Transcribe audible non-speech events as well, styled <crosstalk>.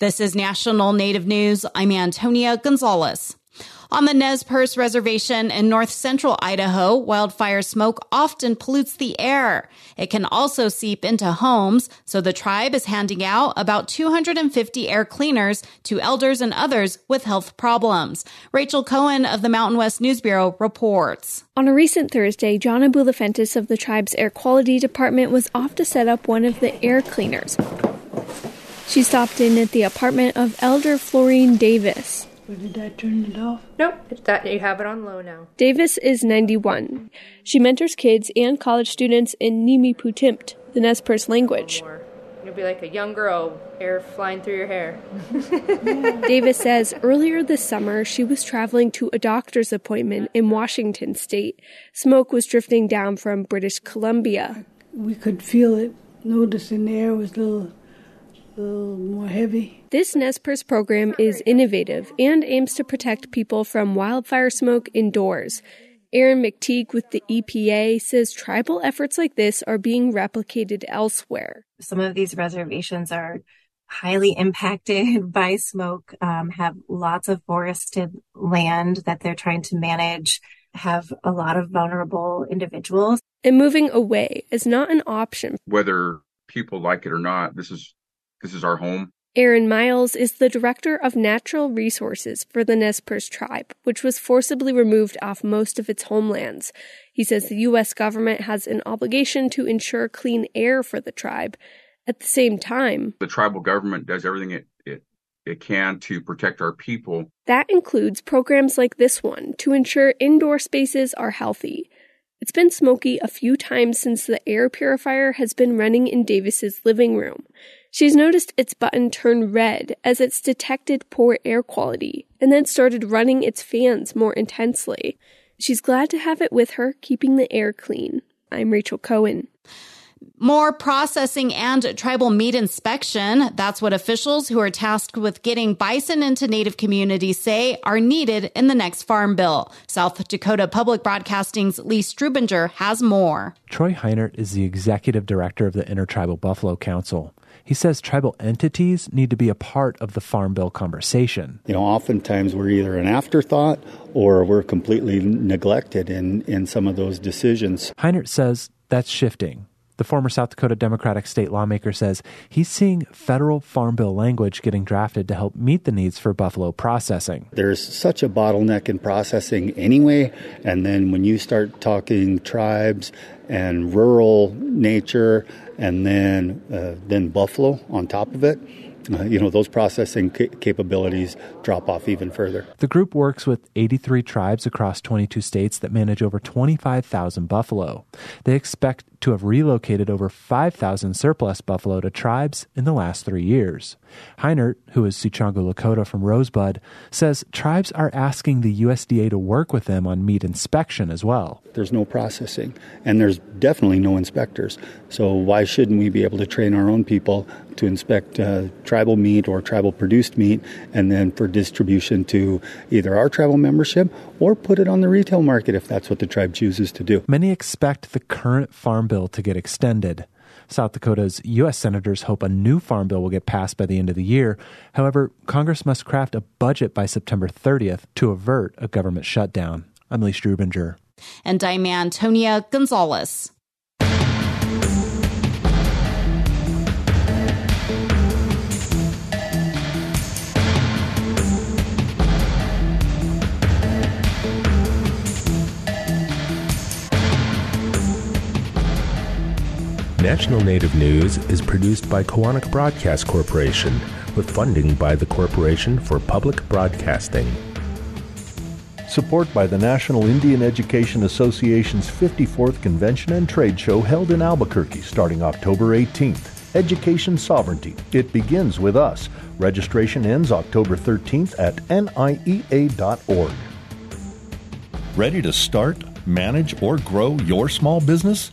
This is National Native News. I'm Antonia Gonzalez. On the Nez Perce Reservation in north central Idaho, wildfire smoke often pollutes the air. It can also seep into homes, so the tribe is handing out about 250 air cleaners to elders and others with health problems. Rachel Cohen of the Mountain West News Bureau reports. On a recent Thursday, Johna Boulafentis of the tribe's air quality department was off to set up one of the air cleaners. She stopped in at the apartment of Elder Florine Davis. Did I turn it off? Nope, it's that you have it on low now. Davis is 91. She mentors kids and college students in Nimiipuutímt, the Nez Perce language. You'll be like a young girl, air flying through your hair. <laughs> Davis says earlier this summer she was traveling to a doctor's appointment in Washington state. Smoke was drifting down from British Columbia. We could feel it. Noticing the air was a little a little more heavy. This Nez Perce program is innovative and aims to protect people from wildfire smoke indoors. Aaron McTeague with the EPA says tribal efforts like this are being replicated elsewhere. Some of these reservations are highly impacted <laughs> by smoke, um, have lots of forested land that they're trying to manage, have a lot of vulnerable individuals. And moving away is not an option. Whether people like it or not, this is this is our home. Aaron Miles is the director of natural resources for the Nez Perce tribe, which was forcibly removed off most of its homelands. He says the U.S. government has an obligation to ensure clean air for the tribe. At the same time, the tribal government does everything it, it, it can to protect our people. That includes programs like this one to ensure indoor spaces are healthy. It's been smoky a few times since the air purifier has been running in Davis's living room. She's noticed its button turn red as it's detected poor air quality and then started running its fans more intensely. She's glad to have it with her, keeping the air clean. I'm Rachel Cohen. More processing and tribal meat inspection. That's what officials who are tasked with getting bison into Native communities say are needed in the next farm bill. South Dakota Public Broadcasting's Lee Strubinger has more. Troy Heinert is the executive director of the Intertribal Buffalo Council. He says tribal entities need to be a part of the Farm Bill conversation. You know, oftentimes we're either an afterthought or we're completely neglected in, in some of those decisions. Heinert says that's shifting. The former South Dakota Democratic state lawmaker says he's seeing federal farm bill language getting drafted to help meet the needs for buffalo processing. There's such a bottleneck in processing anyway, and then when you start talking tribes and rural nature and then uh, then buffalo on top of it. <laughs> You know, those processing ca- capabilities drop off even further. The group works with 83 tribes across 22 states that manage over 25,000 buffalo. They expect to have relocated over 5,000 surplus buffalo to tribes in the last three years. Heinert, who is Sicangu Lakota from Rosebud, says tribes are asking the USDA to work with them on meat inspection as well. There's no processing, and there's definitely no inspectors. So why shouldn't we be able to train our own people to inspect uh, tribal meat or tribal produced meat, and then for distribution to either our tribal membership or put it on the retail market if that's what the tribe chooses to do? Many expect the current farm bill to get extended. South Dakota's U.S. senators hope a new farm bill will get passed by the end of the year. However, Congress must craft a budget by September 30th to avert a government shutdown. I'm Lee Strubinger. And I'm Antonia Gonzalez. National Native News is produced by Koahnic Broadcast Corporation with funding by the Corporation for Public Broadcasting. Support by the National Indian Education Association's 54th Convention and Trade Show held in Albuquerque starting October 18th. Education Sovereignty. It begins with us. Registration ends October 13th at niea.org. Ready to start, manage, or grow your small business?